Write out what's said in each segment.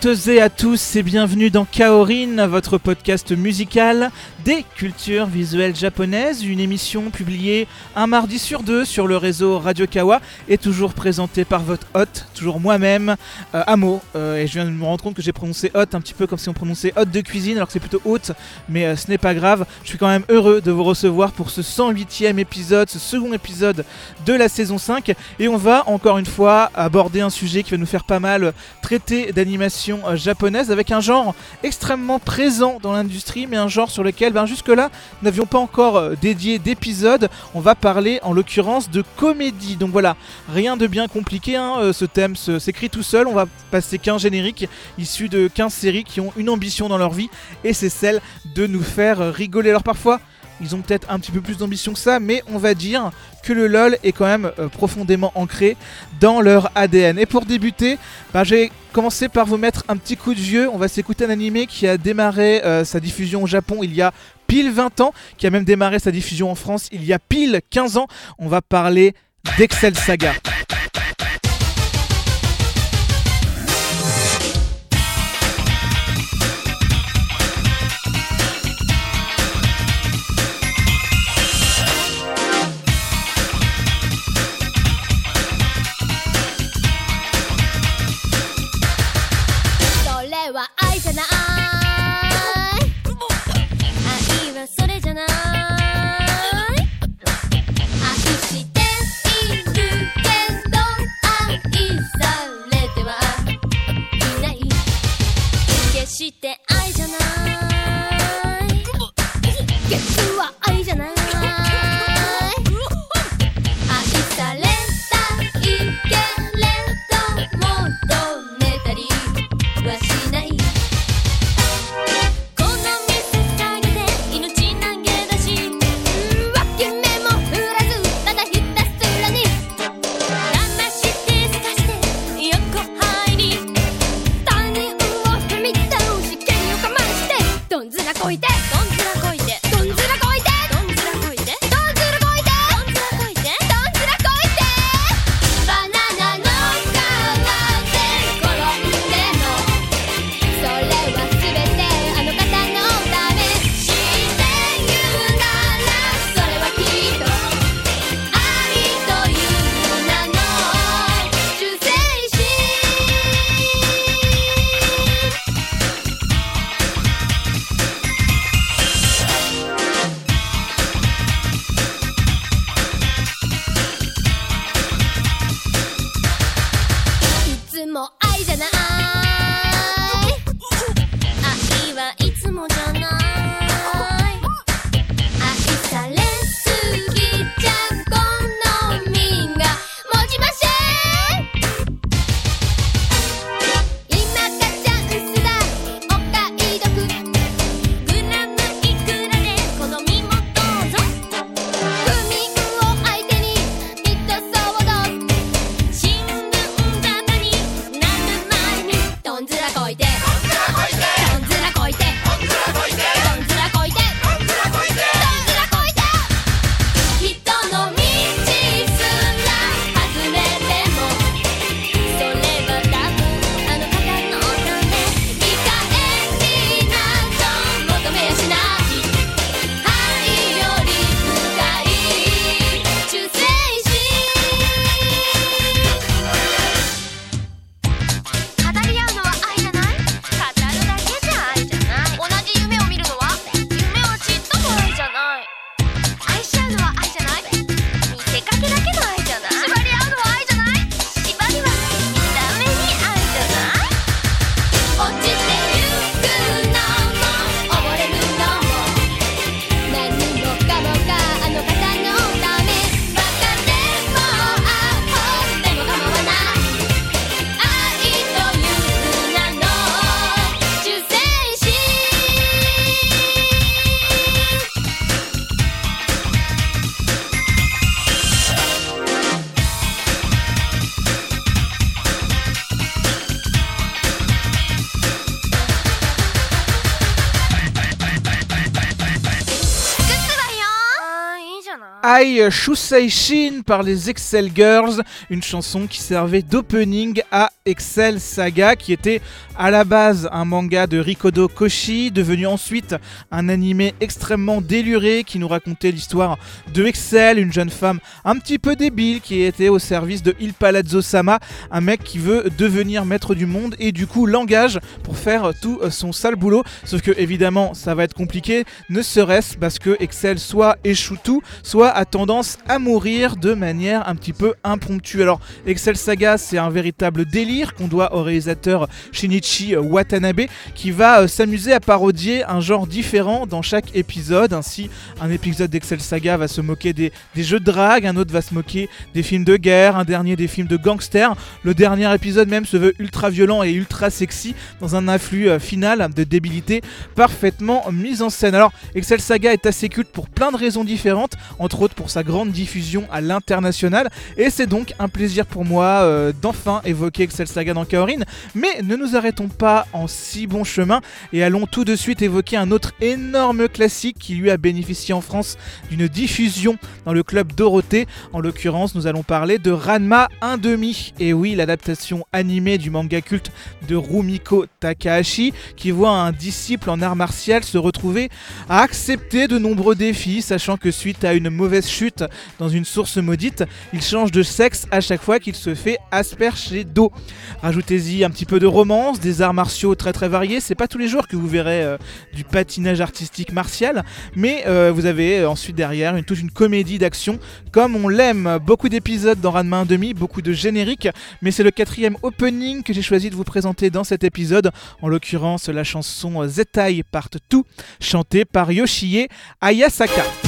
Toutes et à tous et bienvenue dans Kaorin, votre podcast musical des cultures visuelles japonaises, une émission publiée un mardi sur deux sur le réseau Radio Kawa et toujours présentée par votre hôte, toujours moi-même, euh, Amo. Euh, et je viens de me rendre compte que j'ai prononcé hôte un petit peu comme si on prononçait hôte de cuisine alors que c'est plutôt haute, mais euh, ce n'est pas grave. Je suis quand même heureux de vous recevoir pour ce 108e épisode, ce second épisode de la saison 5 et on va encore une fois aborder un sujet qui va nous faire pas mal traiter d'animation euh, japonaise avec un genre extrêmement présent dans l'industrie, mais un genre sur lequel ben, jusque-là nous n'avions pas encore euh, dédié d'épisode. On va parler en l'occurrence de comédie. Donc voilà, rien de bien compliqué, hein, euh, ce thème s'écrit tout seul. On va passer 15 génériques issus de 15 séries qui ont une ambition dans leur vie, et c'est celle de nous faire rigoler. Alors parfois, ils ont peut-être un petit peu plus d'ambition que ça, mais on va dire que le LOL est quand même euh, profondément ancré dans leur ADN. Et pour débuter, bah, j'ai commencé par vous mettre un petit coup de vieux. On va s'écouter un animé qui a démarré euh, sa diffusion au Japon il y a pile 20 ans, qui a même démarré sa diffusion en France il y a pile 15 ans. On va parler d'Excel Saga.「Ai Shin par les Excel Girls, une chanson qui servait d'opening à Excel Saga, qui était à la base un manga de Rikodo Koshi, devenu ensuite un animé extrêmement déluré qui nous racontait l'histoire de Excel, une jeune femme un petit peu débile qui était au service de Il Palazzo Sama, un mec qui veut devenir maître du monde et du coup l'engage pour faire tout son sale boulot. Sauf que évidemment ça va être compliqué, ne serait-ce parce que Excel soit échoue tout, soit a tendance à mourir de manière un petit peu impromptue. Alors Excel Saga c'est un véritable délire qu'on doit au réalisateur Shinichi Watanabe qui va euh, s'amuser à parodier un genre différent dans chaque épisode. Ainsi un épisode d'Excel Saga va se moquer des, jeux de drague, un autre va se moquer des films de guerre, un dernier des films de gangsters. Le dernier épisode même se veut ultra violent et ultra sexy dans un afflux euh, final de débilité parfaitement mise en scène. Alors Excel Saga est assez culte pour plein de raisons différentes, entre autres pour sa grande diffusion à l'international et c'est donc un plaisir pour moi euh, d'enfin évoquer Excel Saga dans Kaorin. Mais ne nous arrêtons pas en si bon chemin et allons tout de suite évoquer un autre énorme classique qui lui a bénéficié en France d'une diffusion dans le club Dorothée. En l'occurrence, nous allons parler de Ranma 1,5. Et oui, l'adaptation animée du manga culte de Rumiko Takahashi qui voit un disciple en art martial se retrouver à accepter de nombreux défis, sachant que suite à une mauvaise chute dans une source maudite, il change de sexe à chaque fois qu'il se fait asperger d'eau. Rajoutez-y un petit peu de romance, des arts martiaux très très variés. C'est pas tous les jours que vous verrez euh, du patinage artistique martial, mais euh, vous avez euh, ensuite derrière une, toute une comédie d'action comme on l'aime. Beaucoup d'épisodes dans Ranma 1,5, beaucoup de génériques, mais c'est le quatrième opening que j'ai choisi de vous présenter dans cet épisode. En l'occurrence, la chanson Zetai Part 2, chantée par Yoshie Ayasaka.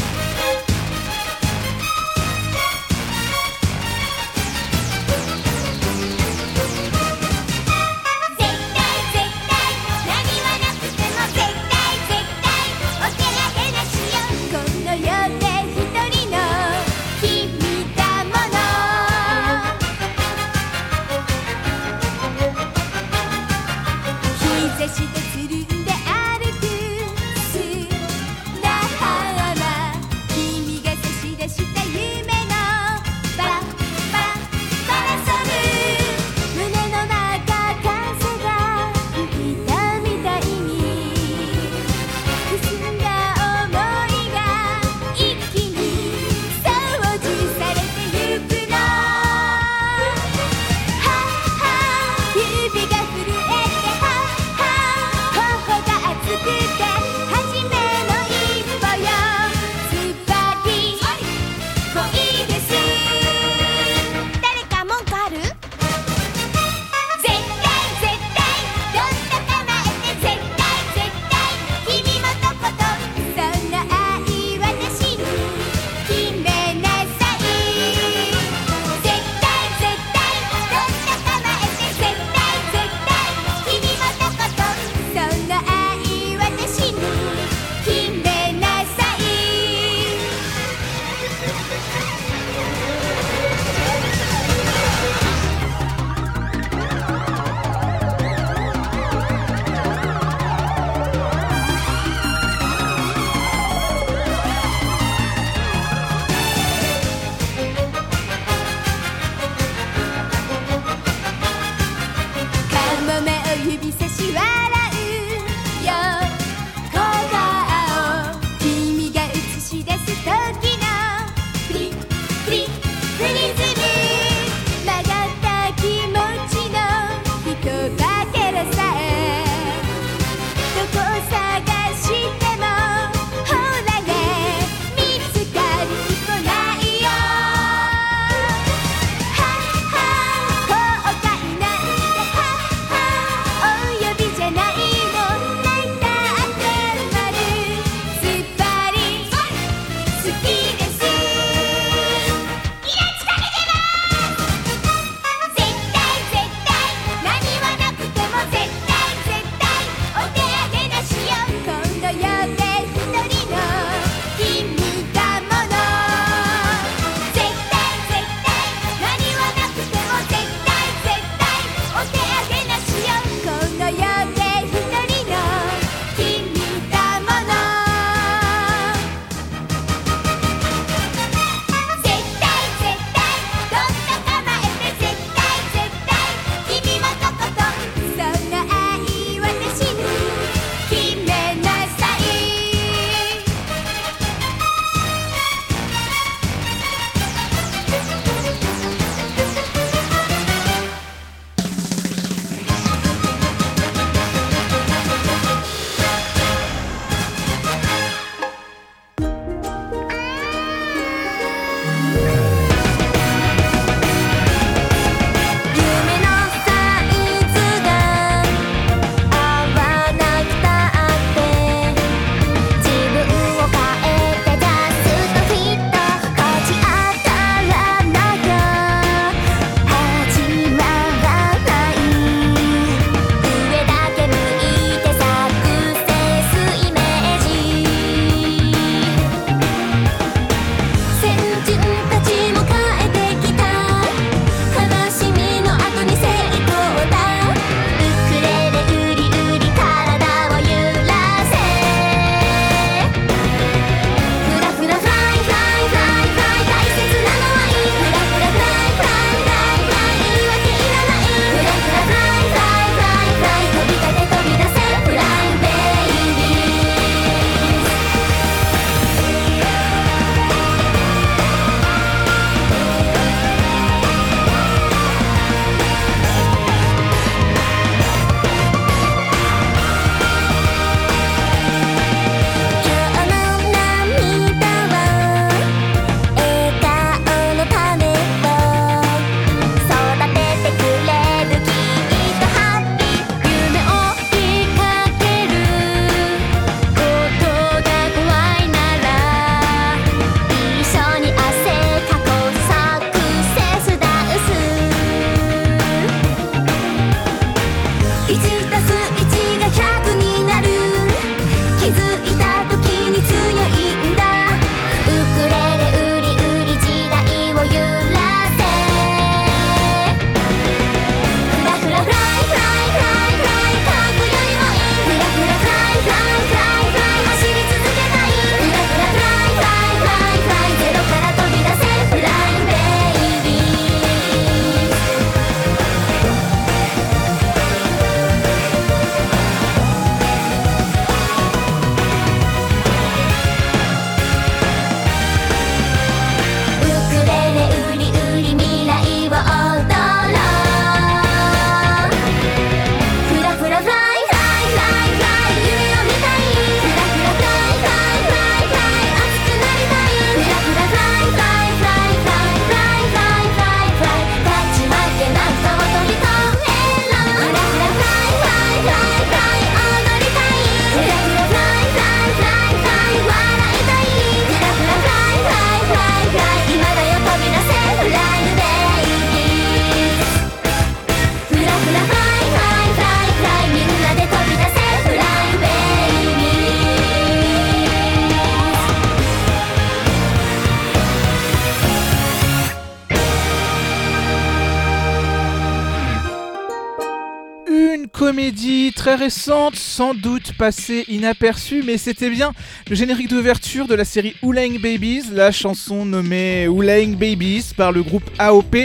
Très récente, sans doute passée inaperçue, mais c'était bien le générique d'ouverture de la série Ooleng Babies, la chanson nommée Ooleng Babies par le groupe AOP,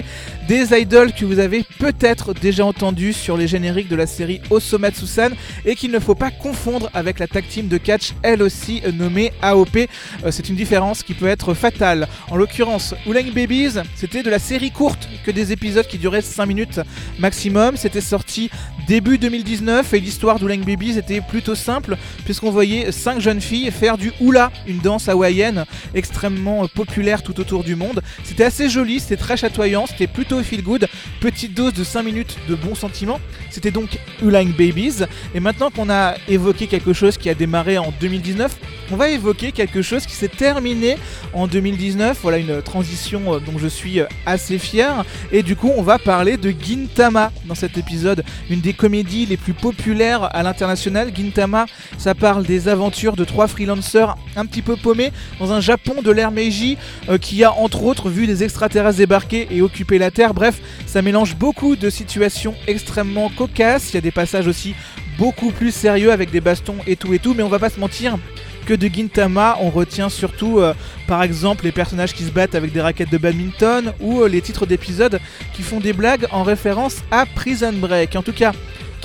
des idoles que vous avez peut-être déjà entendu sur les génériques de la série Osomatsu-san et qu'il ne faut pas confondre avec la tag team de catch, elle aussi nommée AOP. Euh, c'est une différence qui peut être fatale. En l'occurrence, Ooleng Babies, c'était de la série courte, que des épisodes qui duraient 5 minutes maximum. C'était sorti début 2019 et l'histoire d'Ooleng Babies était plutôt simple puisqu'on voyait 5 jeunes filles faire du hula, une danse hawaïenne extrêmement populaire tout autour du monde. C'était assez joli, c'était très chatoyant, c'était plutôt feel good. Petite dose de 5 minutes de bons sentiments. C'était donc Ooleng Babies. Et maintenant qu'on a évoqué quelque chose qui a démarré en 2019, on va évoquer quelque chose qui s'est terminé en 2019. Voilà une transition euh, dont je suis euh, assez fier. Et du coup, on va parler de Gintama dans cet épisode. Une des comédies les plus populaires à l'international. Gintama, ça parle des aventures de trois freelancers un petit peu paumés dans un Japon de l'ère Meiji euh, qui a entre autres vu des extraterrestres débarquer et occuper la Terre. Bref, ça mélange beaucoup de situations extrêmement cocasses. Il y a des passages aussi beaucoup plus sérieux avec des bastons et tout et tout. Mais on va pas se mentir que de Gintama, on retient surtout euh, par exemple les personnages qui se battent avec des raquettes de badminton ou euh, les titres d'épisodes qui font des blagues en référence à Prison Break. En tout cas,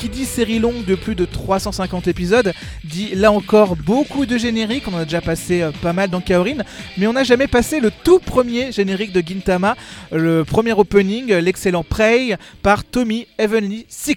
qui dit série longue de plus de 350 épisodes, dit là encore beaucoup de génériques, on a déjà passé euh, pas mal dans Kaorin, mais on n'a jamais passé le tout premier générique de Gintama, le premier opening, l'excellent Prey par Tommy Heavenly Six.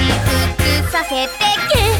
祝くさせてけ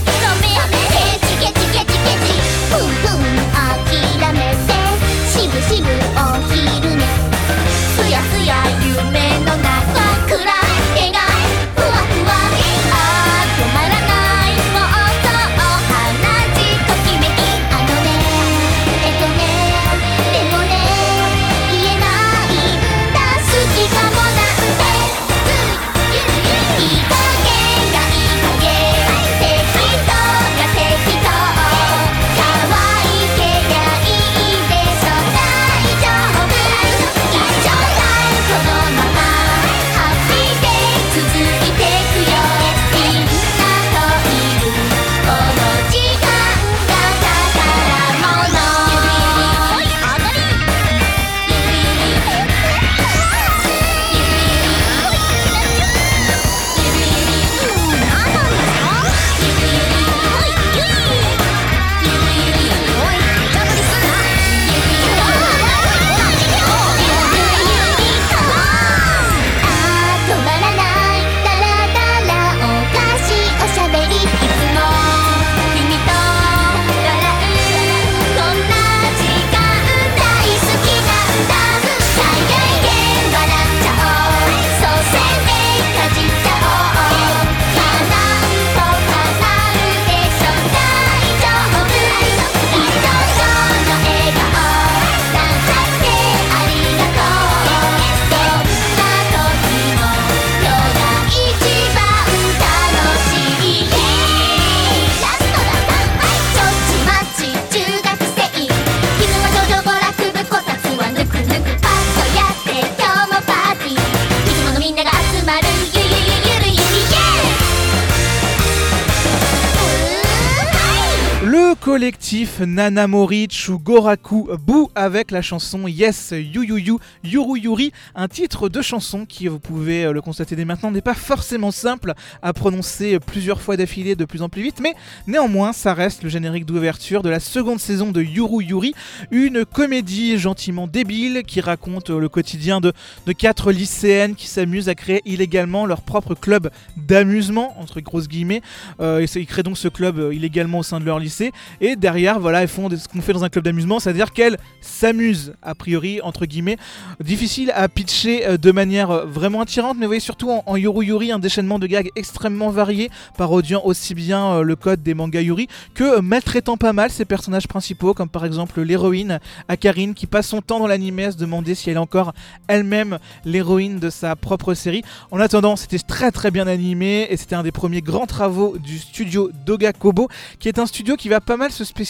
Алкоголик collectif Nanamori Goraku Bou avec la chanson Yes You You Yuru Yuri, un titre de chanson qui, vous pouvez euh, le constater dès maintenant, n'est pas forcément simple à prononcer plusieurs fois d'affilée de plus en plus vite, mais néanmoins ça reste le générique d'ouverture de la seconde saison de Yuru Yuri, une comédie gentiment débile qui raconte le quotidien de, de quatre lycéennes qui s'amusent à créer illégalement leur propre club d'amusement, entre grosses guillemets, euh, et ils créent donc ce club euh, illégalement au sein de leur lycée, et derrière, voilà, elles font ce qu'on fait dans un club d'amusement, c'est-à-dire qu'elles s'amusent, a priori, entre guillemets. Difficile à pitcher euh, de manière euh, vraiment attirante, mais vous voyez surtout en, Yuru Yuri un déchaînement de gags extrêmement varié, parodiant aussi bien euh, le code des mangas Yuri que maltraitant pas mal ses personnages principaux, comme par exemple l'héroïne Akarine qui passe son temps dans l'anime à se demander si elle est encore elle-même l'héroïne de sa propre série. En attendant, c'était très très bien animé et c'était un des premiers grands travaux du studio Doga Kobo, qui est un studio qui va pas mal se spécialiser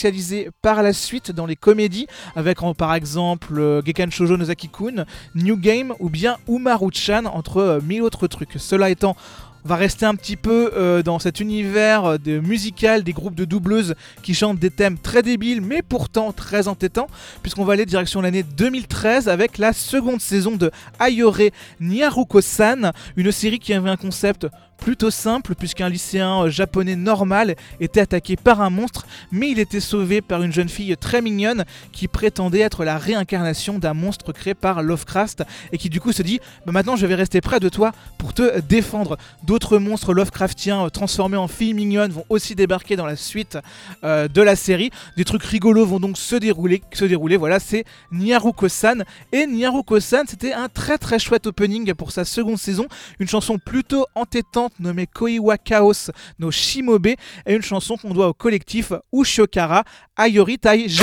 par la suite dans les comédies, avec par exemple euh, Gekan Shoujo Nozaki-kun, New Game ou bien Umaru-chan, entre euh, mille autres trucs. Cela étant, on va rester un petit peu euh, dans cet univers de musical des groupes de doubleuses qui chantent des thèmes très débiles mais pourtant très entêtants, puisqu'on va aller direction l'année 2013 avec la seconde saison de Ayore Nyaruko-san, une série qui avait un concept plutôt simple puisqu'un lycéen euh, japonais normal était attaqué par un monstre, mais il était sauvé par une jeune fille très mignonne qui prétendait être la réincarnation d'un monstre créé par Lovecraft et qui du coup se dit bah maintenant je vais rester près de toi pour te défendre. D'autres monstres Lovecraftiens euh, transformés en filles mignonnes vont aussi débarquer dans la suite euh, de la série. Des trucs rigolos vont donc se dérouler. Se dérouler. Voilà, c'est Nyaruko-san. Et Nyaruko-san, c'était un très très chouette opening pour sa seconde saison. Une chanson plutôt entêtante nommée Koiwa Chaos no Shimobe et une chanson qu'on doit au collectif Ushiokara Ayori Taiji.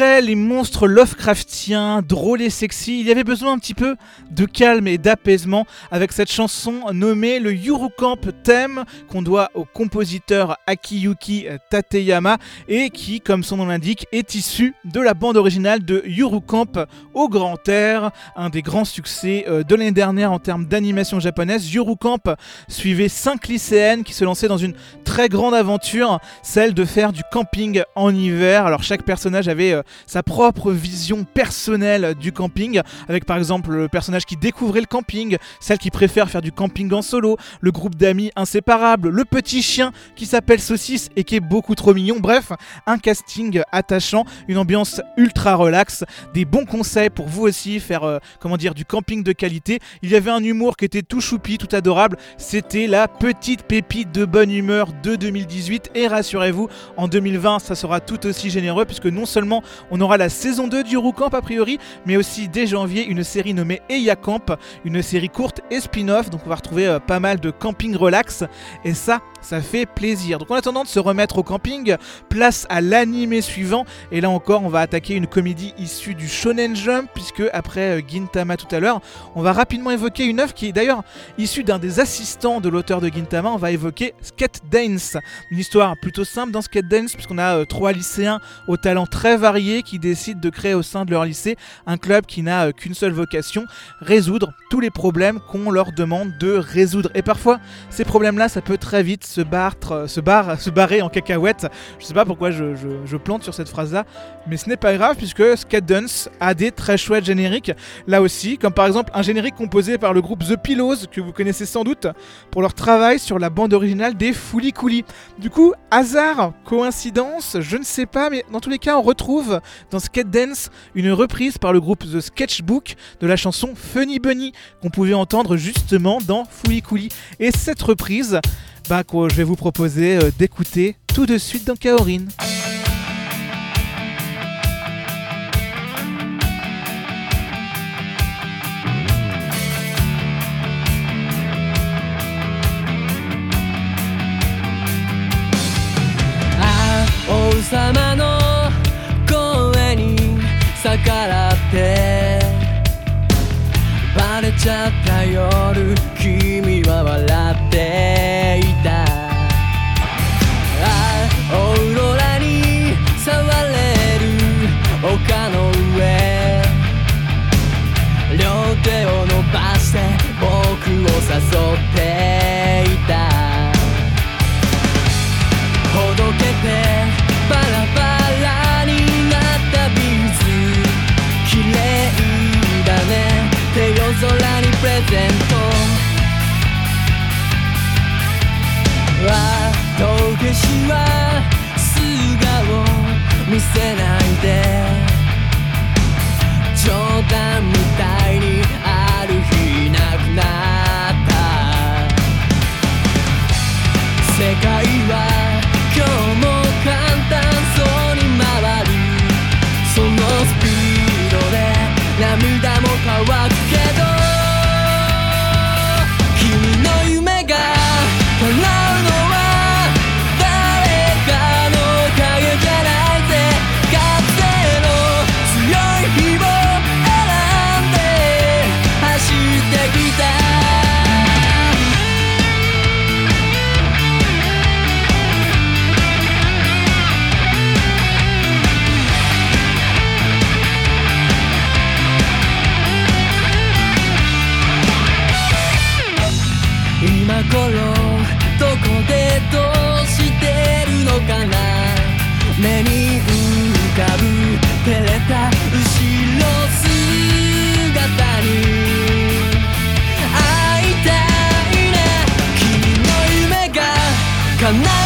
Les monstres Lovecraftiens, drôles et sexy, il y avait besoin un petit peu de calme et d'apaisement avec cette chanson nommée le Yuru Camp Theme qu'on doit au compositeur Akiyuki Tateyama et qui, comme son nom l'indique, est issu de la bande originale de Yuru Camp au grand air, un des grands succès euh, de l'année dernière en termes d'animation japonaise. Yuru Camp suivait cinq lycéennes qui se lançaient dans une très grande aventure, celle de faire du camping en hiver. Alors chaque personnage avait euh, sa propre vision personnelle du camping, avec par exemple le personnage qui découvrait le camping, celle qui préfère faire du camping en solo, le groupe d'amis inséparables, le petit chien qui s'appelle Saucisse et qui est beaucoup trop mignon. Bref, un casting attachant, une ambiance ultra relax, des bons conseils pour vous aussi faire euh, comment dire du camping de qualité. Il y avait un humour qui était tout choupi, tout adorable. C'était la petite pépite de bonne humeur de 2018 et rassurez-vous, en 2020, ça sera tout aussi généreux puisque non seulement on aura la saison 2 du Camp a priori, mais aussi dès janvier une série nommée Eya Camp, une série courte et spin-off, donc on va retrouver euh, pas mal de camping relax. Et ça, ça fait plaisir. Donc en attendant de se remettre au camping, place à l'animé suivant et là encore, on va attaquer une comédie issue du Shonen Jump puisque après euh, Gintama tout à l'heure, on va rapidement évoquer une œuvre qui est d'ailleurs issue d'un des assistants de l'auteur de Gintama, on va évoquer Skate Dance. Une histoire plutôt simple dans Skate Dance puisqu'on a euh, trois lycéens aux talents très variés qui décident de créer au sein de leur lycée un club qui n'a euh, qu'une seule vocation, résoudre tous les problèmes qu'on leur demande de résoudre. Et parfois, ces problèmes-là, ça peut très vite se, battre, se, bar, se barrer en cacahuète. Je sais pas pourquoi je, plante sur cette phrase-là, mais ce n'est pas grave puisque Skate Dance a des très chouettes génériques. Là aussi, comme par exemple un générique composé par le groupe The Pillows, que vous connaissez sans doute, pour leur travail sur la bande originale des Fooly Cooly. Du coup, hasard, coïncidence, je ne sais pas, mais dans tous les cas, on retrouve dans Skate Dance une reprise par le groupe The Sketchbook de la chanson Funny Bunny qu'on pouvait entendre justement dans Fooly Cooly. Et cette reprise, bah, que je vais vous proposer euh, d'écouter tout de suite dans Kaorin. ああ王様の声に逆らってバレちゃった夜 せない I'm not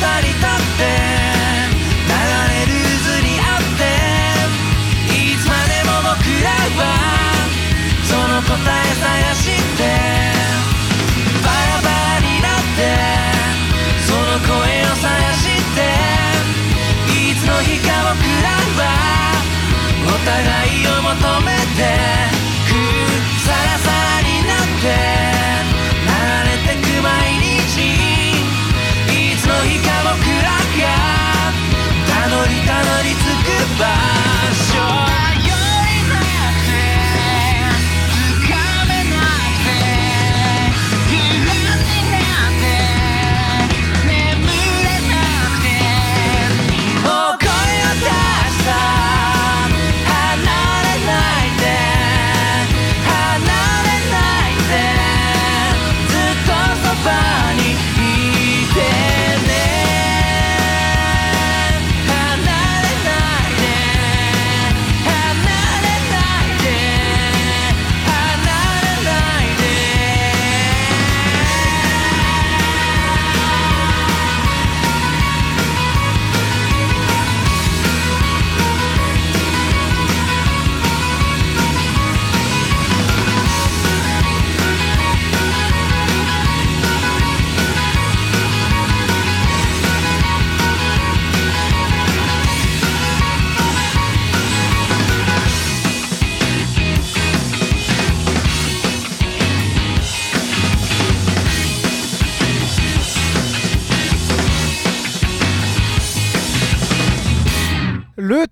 橋の下に立って流れる渦にあっていつまでも僕らはその答え探してバラバラになってその声を探していつの日か僕らはお互いを求めて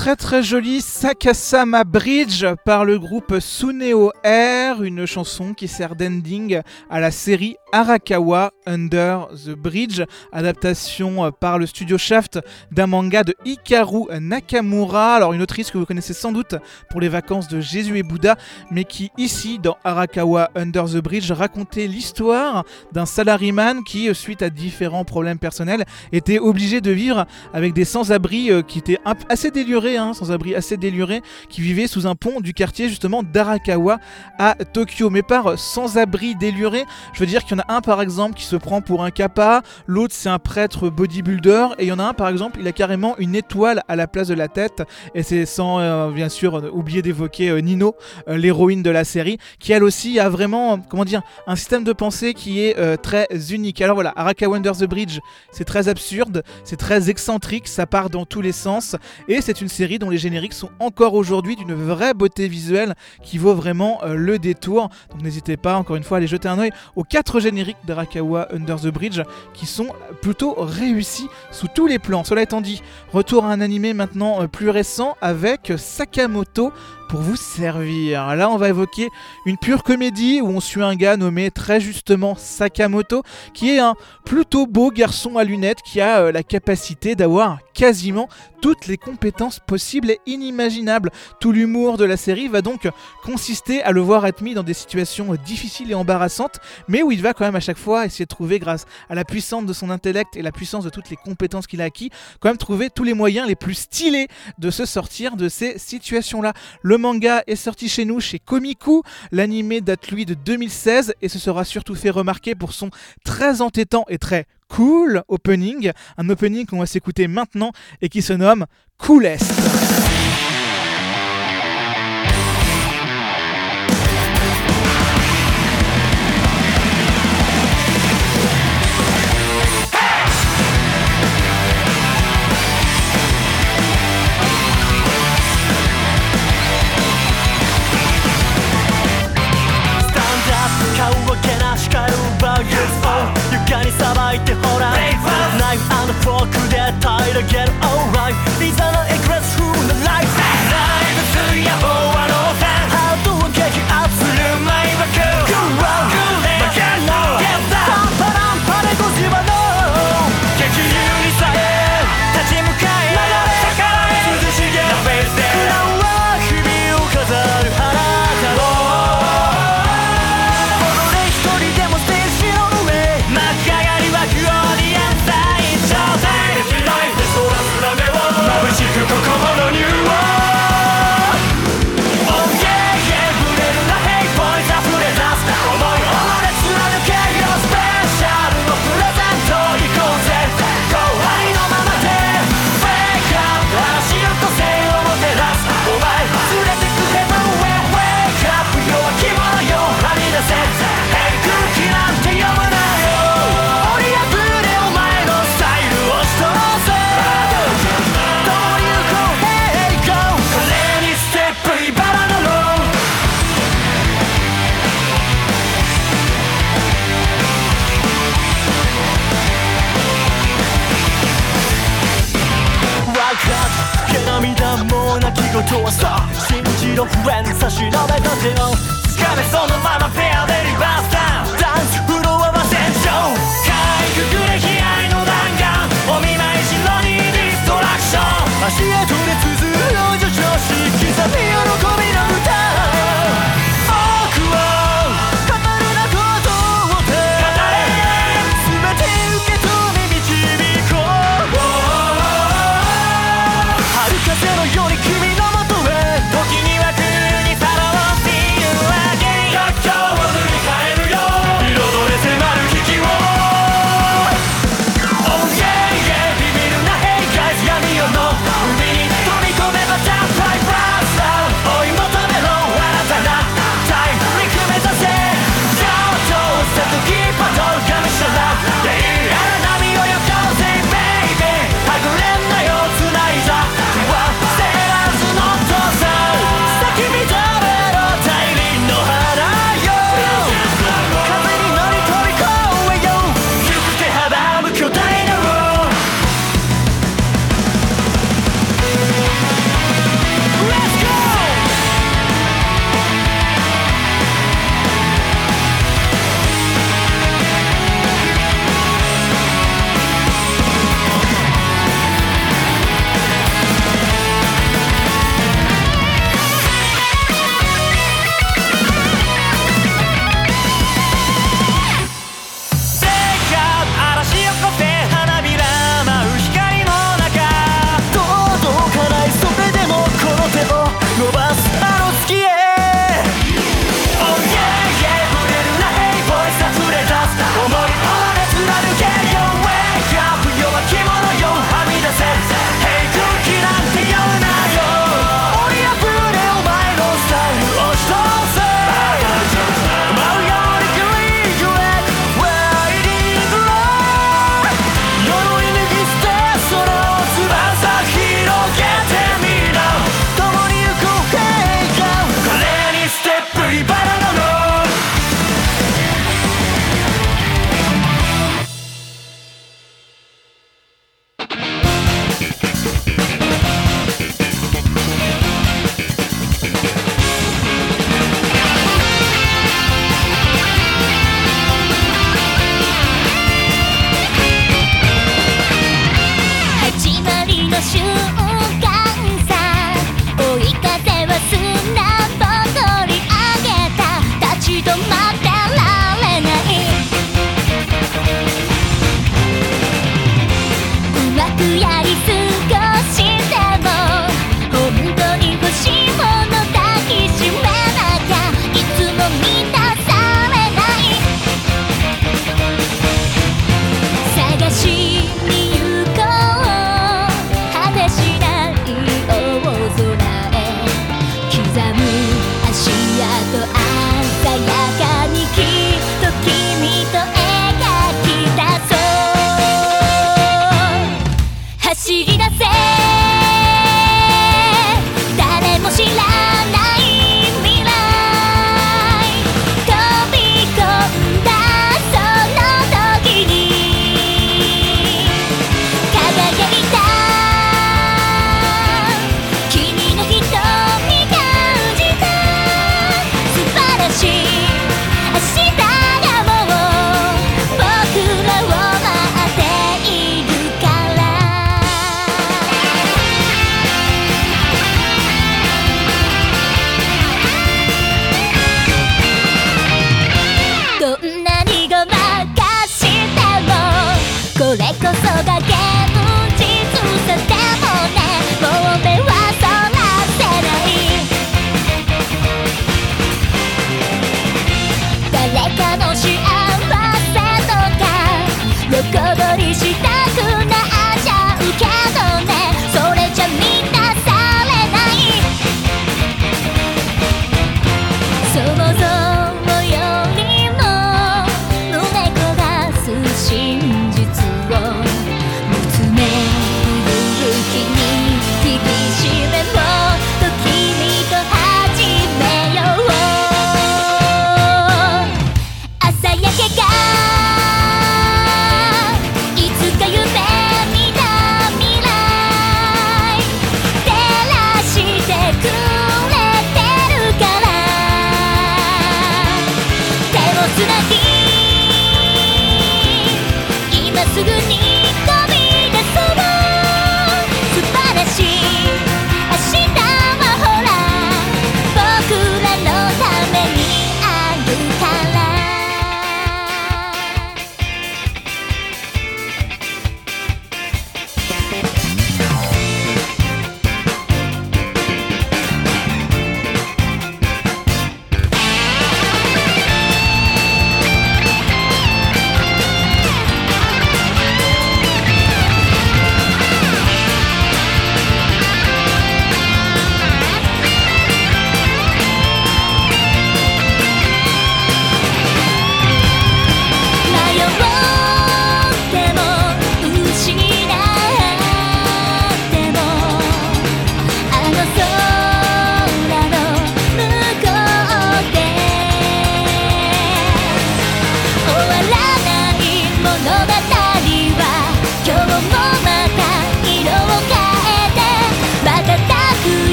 très très joli Sakasama Bridge par le groupe Suneo Air, une chanson qui sert d'ending à la série Arakawa Under the Bridge, adaptation par le studio Shaft d'un manga de Hikaru Nakamura, alors une autrice que vous connaissez sans doute pour les vacances de Jésus et Bouddha, mais qui ici dans Arakawa Under the Bridge racontait l'histoire d'un salaryman qui, suite à différents problèmes personnels, était obligé de vivre avec des sans-abri euh, qui étaient assez délurés, hein, sans-abri assez délurés, qui vivaient sous un pont du quartier justement d'Arakawa à Tokyo. Mais par sans-abri déluré, je veux dire qu'il y en a un par exemple qui se prend pour un kappa, l'autre c'est un prêtre bodybuilder, et il y en a un par exemple, il a carrément une étoile à la place de la tête, et c'est sans euh, bien sûr oublier d'évoquer euh, Nino, euh, l'héroïne de la série, qui elle aussi a vraiment, comment dire, un système de pensée qui est très unique. Alors voilà, Arakawa Under the Bridge, c'est très absurde, c'est très excentrique, ça part dans tous les sens, et c'est une série dont les génériques sont encore aujourd'hui d'une vraie beauté visuelle qui vaut vraiment euh, le détour. Donc n'hésitez pas encore une fois à aller jeter un oeil aux quatre génériques d'Arakawa Under the Bridge qui sont plutôt réussis sous tous les plans. Cela étant dit, retour à un animé maintenant euh, plus récent avec Sakamoto pour vous servir. Là, on va évoquer une pure comédie où on suit un gars nommé très justement Sakamoto, qui est un plutôt beau garçon à lunettes qui a euh, la capacité d'avoir quasiment toutes les compétences possibles et inimaginables. Tout l'humour de la série va donc consister à le voir être mis dans des situations difficiles et embarrassantes, mais où il va quand même à chaque fois essayer de trouver, grâce à la puissance de son intellect et la puissance de toutes les compétences qu'il a acquis, quand même trouver tous les moyens les plus stylés de se sortir de ces situations-là. Le manga est sorti chez nous, chez Komiku. L'animé date lui de 2016 et se sera surtout fait remarquer pour son très entêtant et très cool opening. Un opening qu'on va s'écouter maintenant et qui se nomme Coolest. forget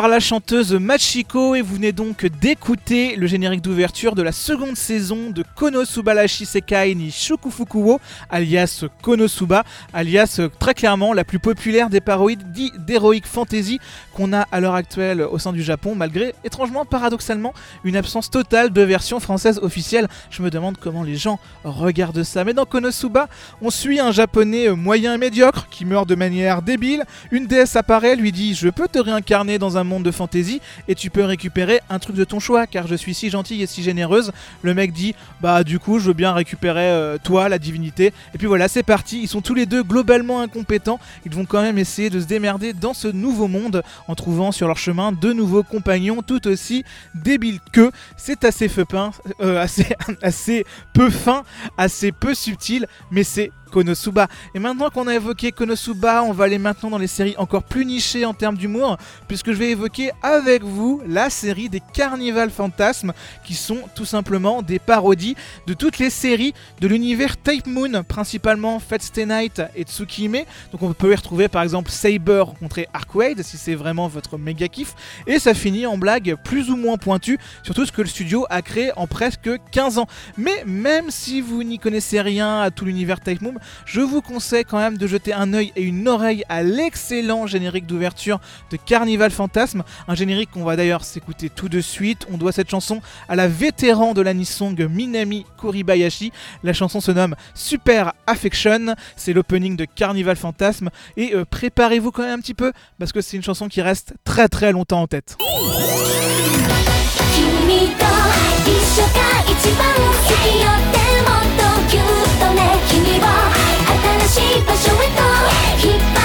par la chanteuse Machiko et vous venez donc d'écouter le générique d'ouverture de la seconde saison de Konosubarashi Sekai ni Shukufukuwo, alias Konosuba, alias euh, très clairement la plus populaire des parodies dits d'Heroic Fantasy qu'on a à l'heure actuelle au sein du Japon, malgré étrangement, paradoxalement, une absence totale de version française officielle. Je me demande comment les gens regardent ça. Mais dans Konosuba, on suit un japonais moyen et médiocre qui meurt de manière débile. Une déesse apparaît, lui dit Je peux te réincarner dans un monde de fantasy et tu peux récupérer un truc de ton choix car je suis si gentille et si généreuse. Le mec dit Bah, du coup, je veux bien récupérer euh, toi, la divinité. Et puis voilà, c'est parti. Ils sont tous les deux globalement incompétents. Ils vont quand même essayer de se démerder dans ce nouveau monde en trouvant sur leur chemin de nouveaux compagnons tout aussi débiles qu'eux. C'est assez euh, assez peu fin, assez peu subtil, mais c'est Konosuba. Et maintenant qu'on a évoqué Konosuba, on va aller maintenant dans les séries encore plus nichées en termes d'humour, puisque je vais évoquer avec vous la série des Carnival Fantasmes, qui sont tout simplement des parodies de toutes les séries de l'univers Tape Moon, principalement Fate Stay Night et Tsukime. Donc on peut y retrouver par exemple Saber rencontrer Arkwade, si c'est vraiment votre méga kiff. Et ça finit en blague plus ou moins pointue, surtout ce que le studio a créé en presque 15 ans. Mais même si vous n'y connaissez rien à tout l'univers Type Moon, je vous conseille quand même de jeter un œil et une oreille à l'excellent générique d'ouverture de Carnival Fantasme, un générique qu'on va d'ailleurs s'écouter tout de suite. On doit cette chanson à la vétéran de l'anisong Minami Kuribayashi. La chanson se nomme Super Affection, c'est l'opening de Carnival Fantasme et euh, préparez-vous quand même un petit peu parce que c'est une chanson qui reste très très longtemps en tête. しい場所へと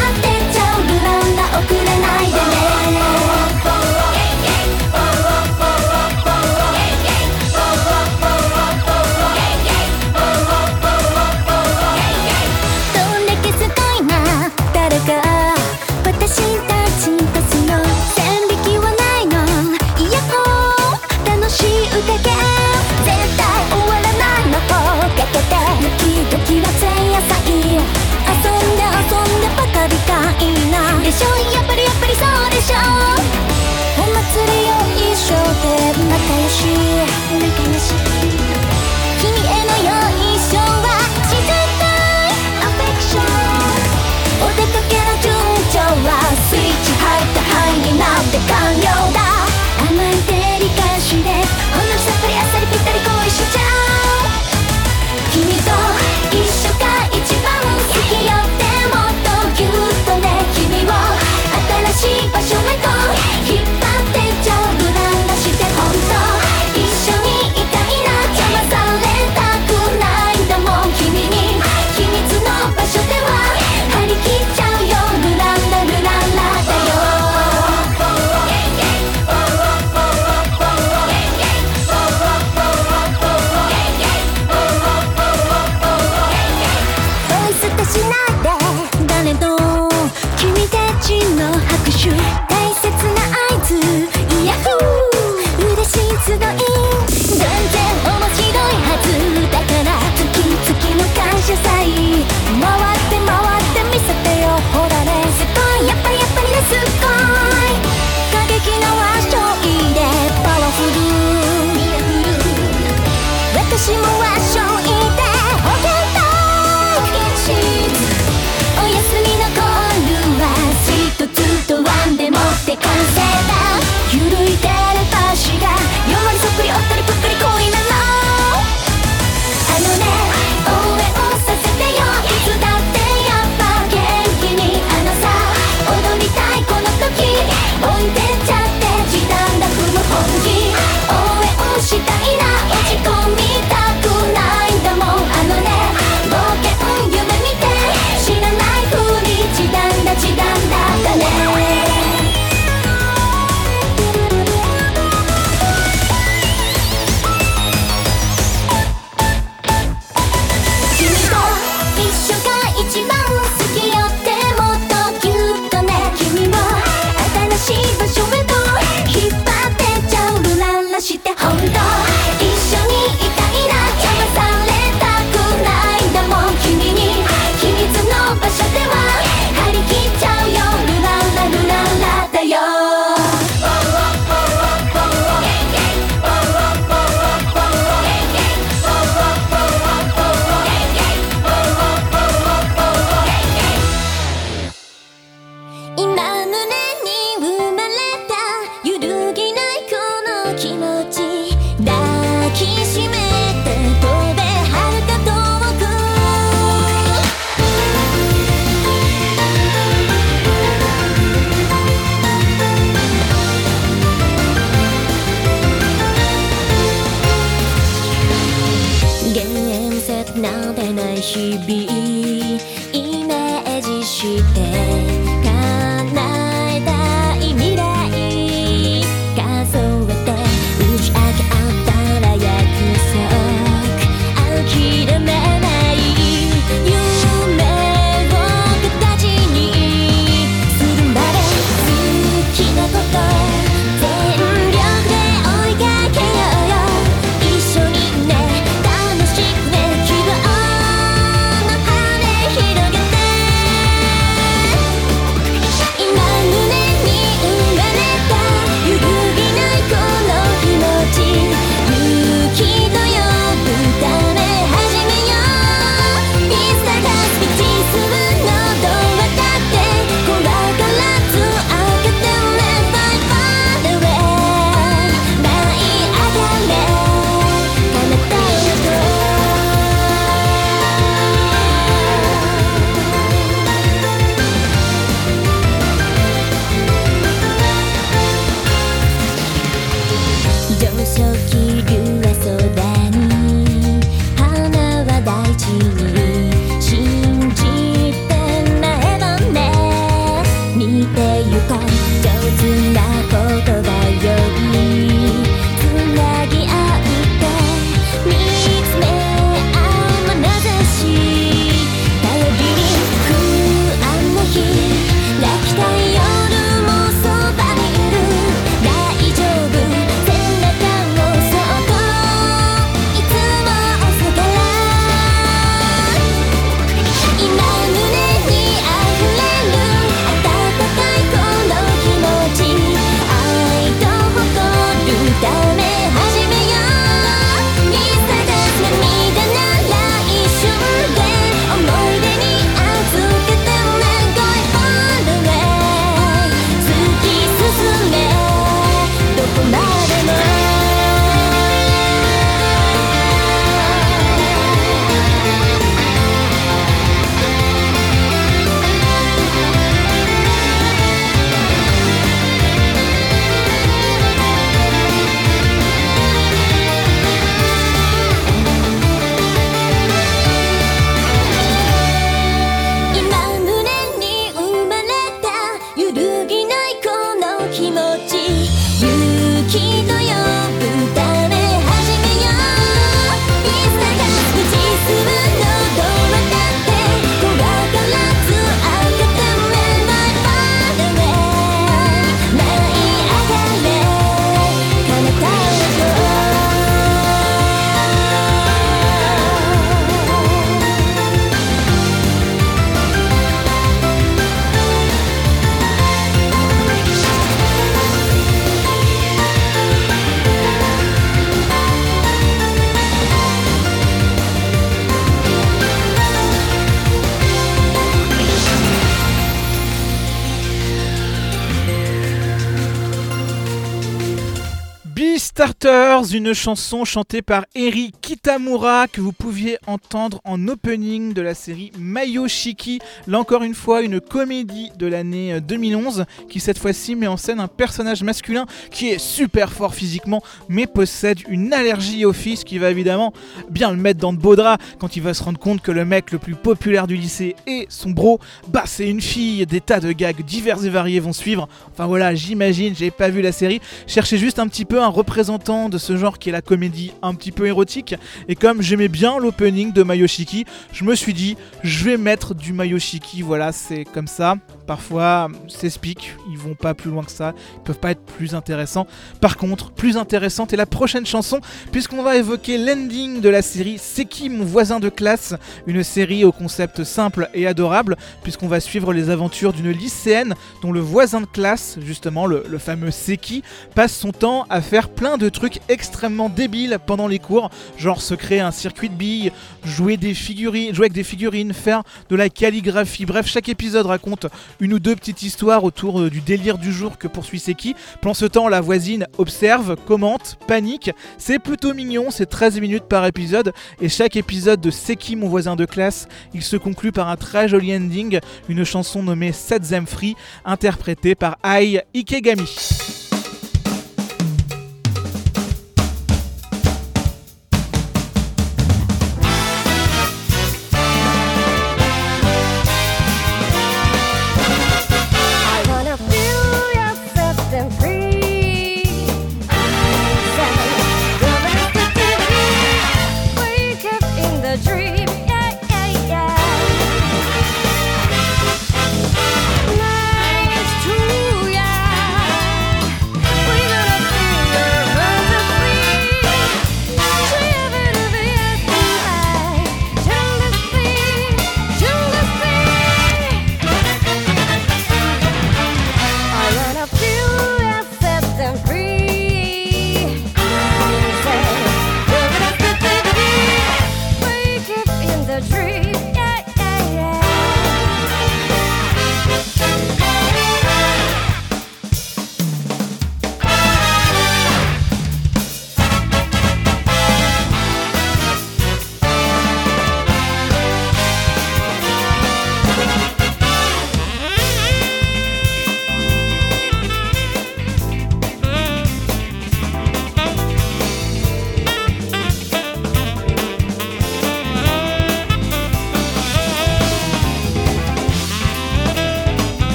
Beastarters, une chanson chantée par Eri Kitamura que vous pouviez entendre en opening de la série Mayo Shiki. Là encore une fois, une comédie de l'année euh, 2011 qui cette fois-ci met en scène un personnage masculin qui est super fort physiquement mais possède une allergie au fils qui va évidemment bien le mettre dans de beaux draps quand il va se rendre compte que le mec le plus populaire du lycée est son bro. Bah c'est une fille, des tas de gags divers et variés vont suivre. Enfin voilà, j'imagine, j'ai pas vu la série. Cherchez juste un petit peu un représentant de ce genre qui est la comédie un petit peu érotique. Et comme j'aimais bien l'opening de Mayoshiki, je me suis dit, je vais mettre du Mayoshiki. Voilà, c'est comme ça. Parfois, speak, ils vont pas plus loin que ça, ils peuvent pas être plus intéressants. Par contre, plus intéressante est la prochaine chanson, puisqu'on va évoquer l'ending de la série C'est qui mon voisin de classe? Une série au concept simple et adorable, puisqu'on va suivre les aventures d'une lycéenne dont le voisin de classe, justement le, le fameux Seki, passe son temps à faire plein de trucs extrêmement débiles pendant les cours, genre se créer un circuit de billes, jouer des figurines, jouer avec des figurines, faire de la calligraphie. Bref, chaque épisode raconte une ou deux petites histoires autour euh, du délire du jour que poursuit Seki. Pendant ce temps, la voisine observe, commente, panique. C'est plutôt mignon, c'est 13 minutes par épisode et chaque épisode de Seki, mon voisin de classe, il se conclut par un très joli ending, une chanson nommée Set Them Free, interprétée par Ai Ikegami.「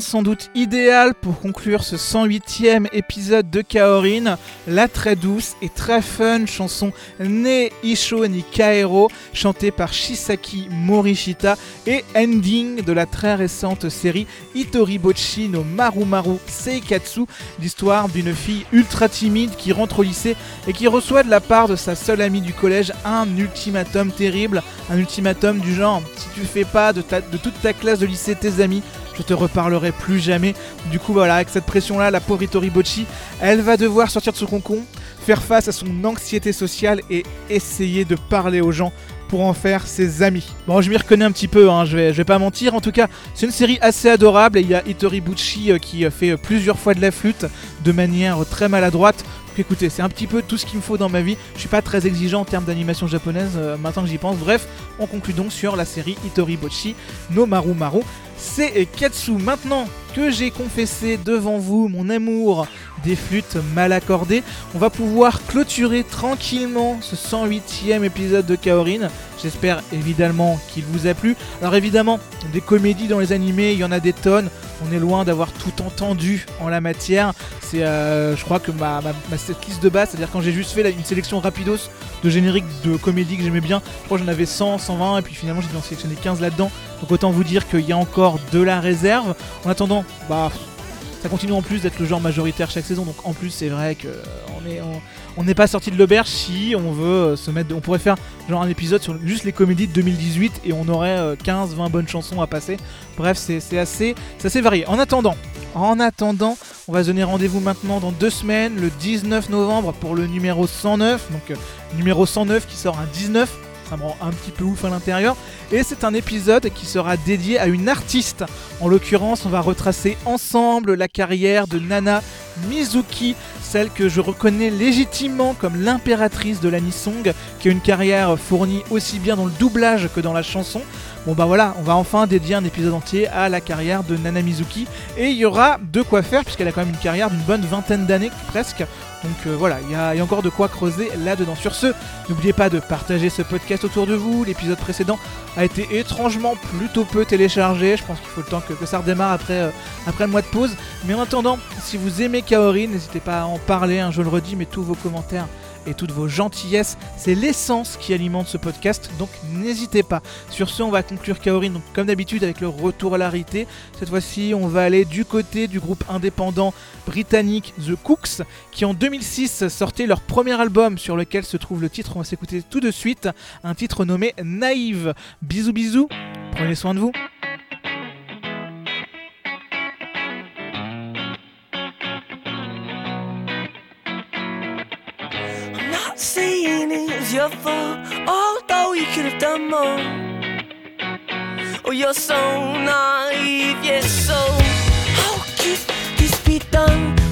sans doute idéal pour conclure ce 108e épisode de Kaorin, la très douce et très fun chanson Ne Isho ni Kaero, chantée par Shisaki Morishita, et ending de la très récente série Itoribochi no Marumaru Seikatsu, l'histoire d'une fille ultra timide qui rentre au lycée et qui reçoit de la part de sa seule amie du collège un ultimatum terrible, un ultimatum du genre si tu fais pas de toute ta classe de lycée tes amis, je te reparlerai plus jamais. Du coup, voilà, avec cette pression-là, la pauvre Itori Bocci, elle va devoir sortir de ce concon, faire face à son anxiété sociale et essayer de parler aux gens pour en faire ses amis. Bon, je m'y reconnais un petit peu, hein, je, vais, vais pas mentir. En tout cas, c'est une série assez adorable il y a Itori euh, qui euh, fait euh, plusieurs fois de la flûte de manière très maladroite. Donc écoutez, c'est un petit peu tout ce qu'il me faut dans ma vie. Je suis pas très exigeant en termes d'animation japonaise maintenant que j'y pense. Bref, on conclut donc sur la série Itori Bochi no Maru Maru Katsu. Maintenant que j'ai confessé devant vous mon amour des flûtes mal accordées, on va pouvoir clôturer tranquillement ce 108e épisode de Kaorin. J'espère évidemment qu'il vous a plu. Alors évidemment, des comédies dans les animés, il y en a des tonnes. On est loin d'avoir tout entendu en la matière. C'est, euh, je crois que ma, ma, ma de base, c'est-à-dire quand j'ai juste fait une sélection rapidos de génériques de comédies que j'aimais bien, je crois que j'en avais 100, 120, et puis finalement j'ai dû en sélectionner 15 là-dedans. Donc autant vous dire qu'il y a encore de la réserve. En attendant, bah ça continue en plus d'être le genre majoritaire chaque saison. Donc en plus c'est vrai que euh, on est n'est pas sorti de l'auberge si on veut euh, se mettre. On pourrait faire genre un épisode sur juste les comédies de 2018 et on aurait 15-20 bonnes chansons à passer. Bref, c'est assez, assez varié. En attendant, en attendant, on va se donner rendez-vous maintenant dans deux semaines, le 19 novembre pour le numéro 109. Donc euh, numéro 109 qui sort un 19. Ça un petit peu ouf à l'intérieur. Et c'est un épisode qui sera dédié à une artiste. En l'occurrence, on va retracer ensemble la carrière de Nana Mizuki, celle que je reconnais légitimement comme l'impératrice de l'anisong, qui a une carrière fournie aussi bien dans le doublage que dans la chanson. Bon bah voilà, on va enfin dédier un épisode entier à la carrière de Nana Mizuki et il y aura de quoi faire puisqu'elle a quand même une carrière d'une bonne vingtaine d'années presque. Donc euh, voilà, il y, a encore de quoi creuser là-dedans. Sur ce, n'oubliez pas de partager ce podcast autour de vous. L'épisode précédent a été étrangement plutôt peu téléchargé. Je pense qu'il faut le temps que, ça redémarre après, euh, après le mois de pause. Mais en attendant, si vous aimez Kaori, n'hésitez pas à en parler, hein, je le redis, mais tous vos commentaires et toutes vos gentillesses, c'est l'essence qui alimente ce podcast, donc n'hésitez pas. Sur ce, on va conclure Kaori, donc comme d'habitude avec le retour à la réalité. Cette fois-ci, on va aller du côté du groupe indépendant britannique The Cooks, qui en 2006 sortait leur premier album sur lequel se trouve le titre, on va s'écouter tout de suite, un titre nommé Naïve. Bisous bisous, prenez soin de vous.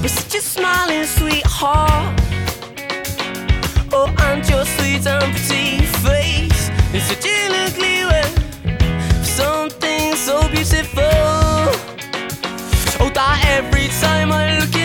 Such a smiling sweetheart. Oh, and your sweet and pretty face. It's a delicately well. Something so beautiful. Oh, that every time I look at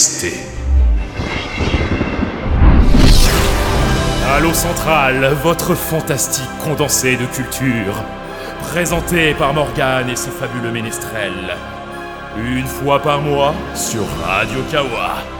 exister. Halo Central, votre fantastique condensé de culture, présenté par Morgane et ses fabuleux ménestrels. Une fois par mois sur Radio Kawa.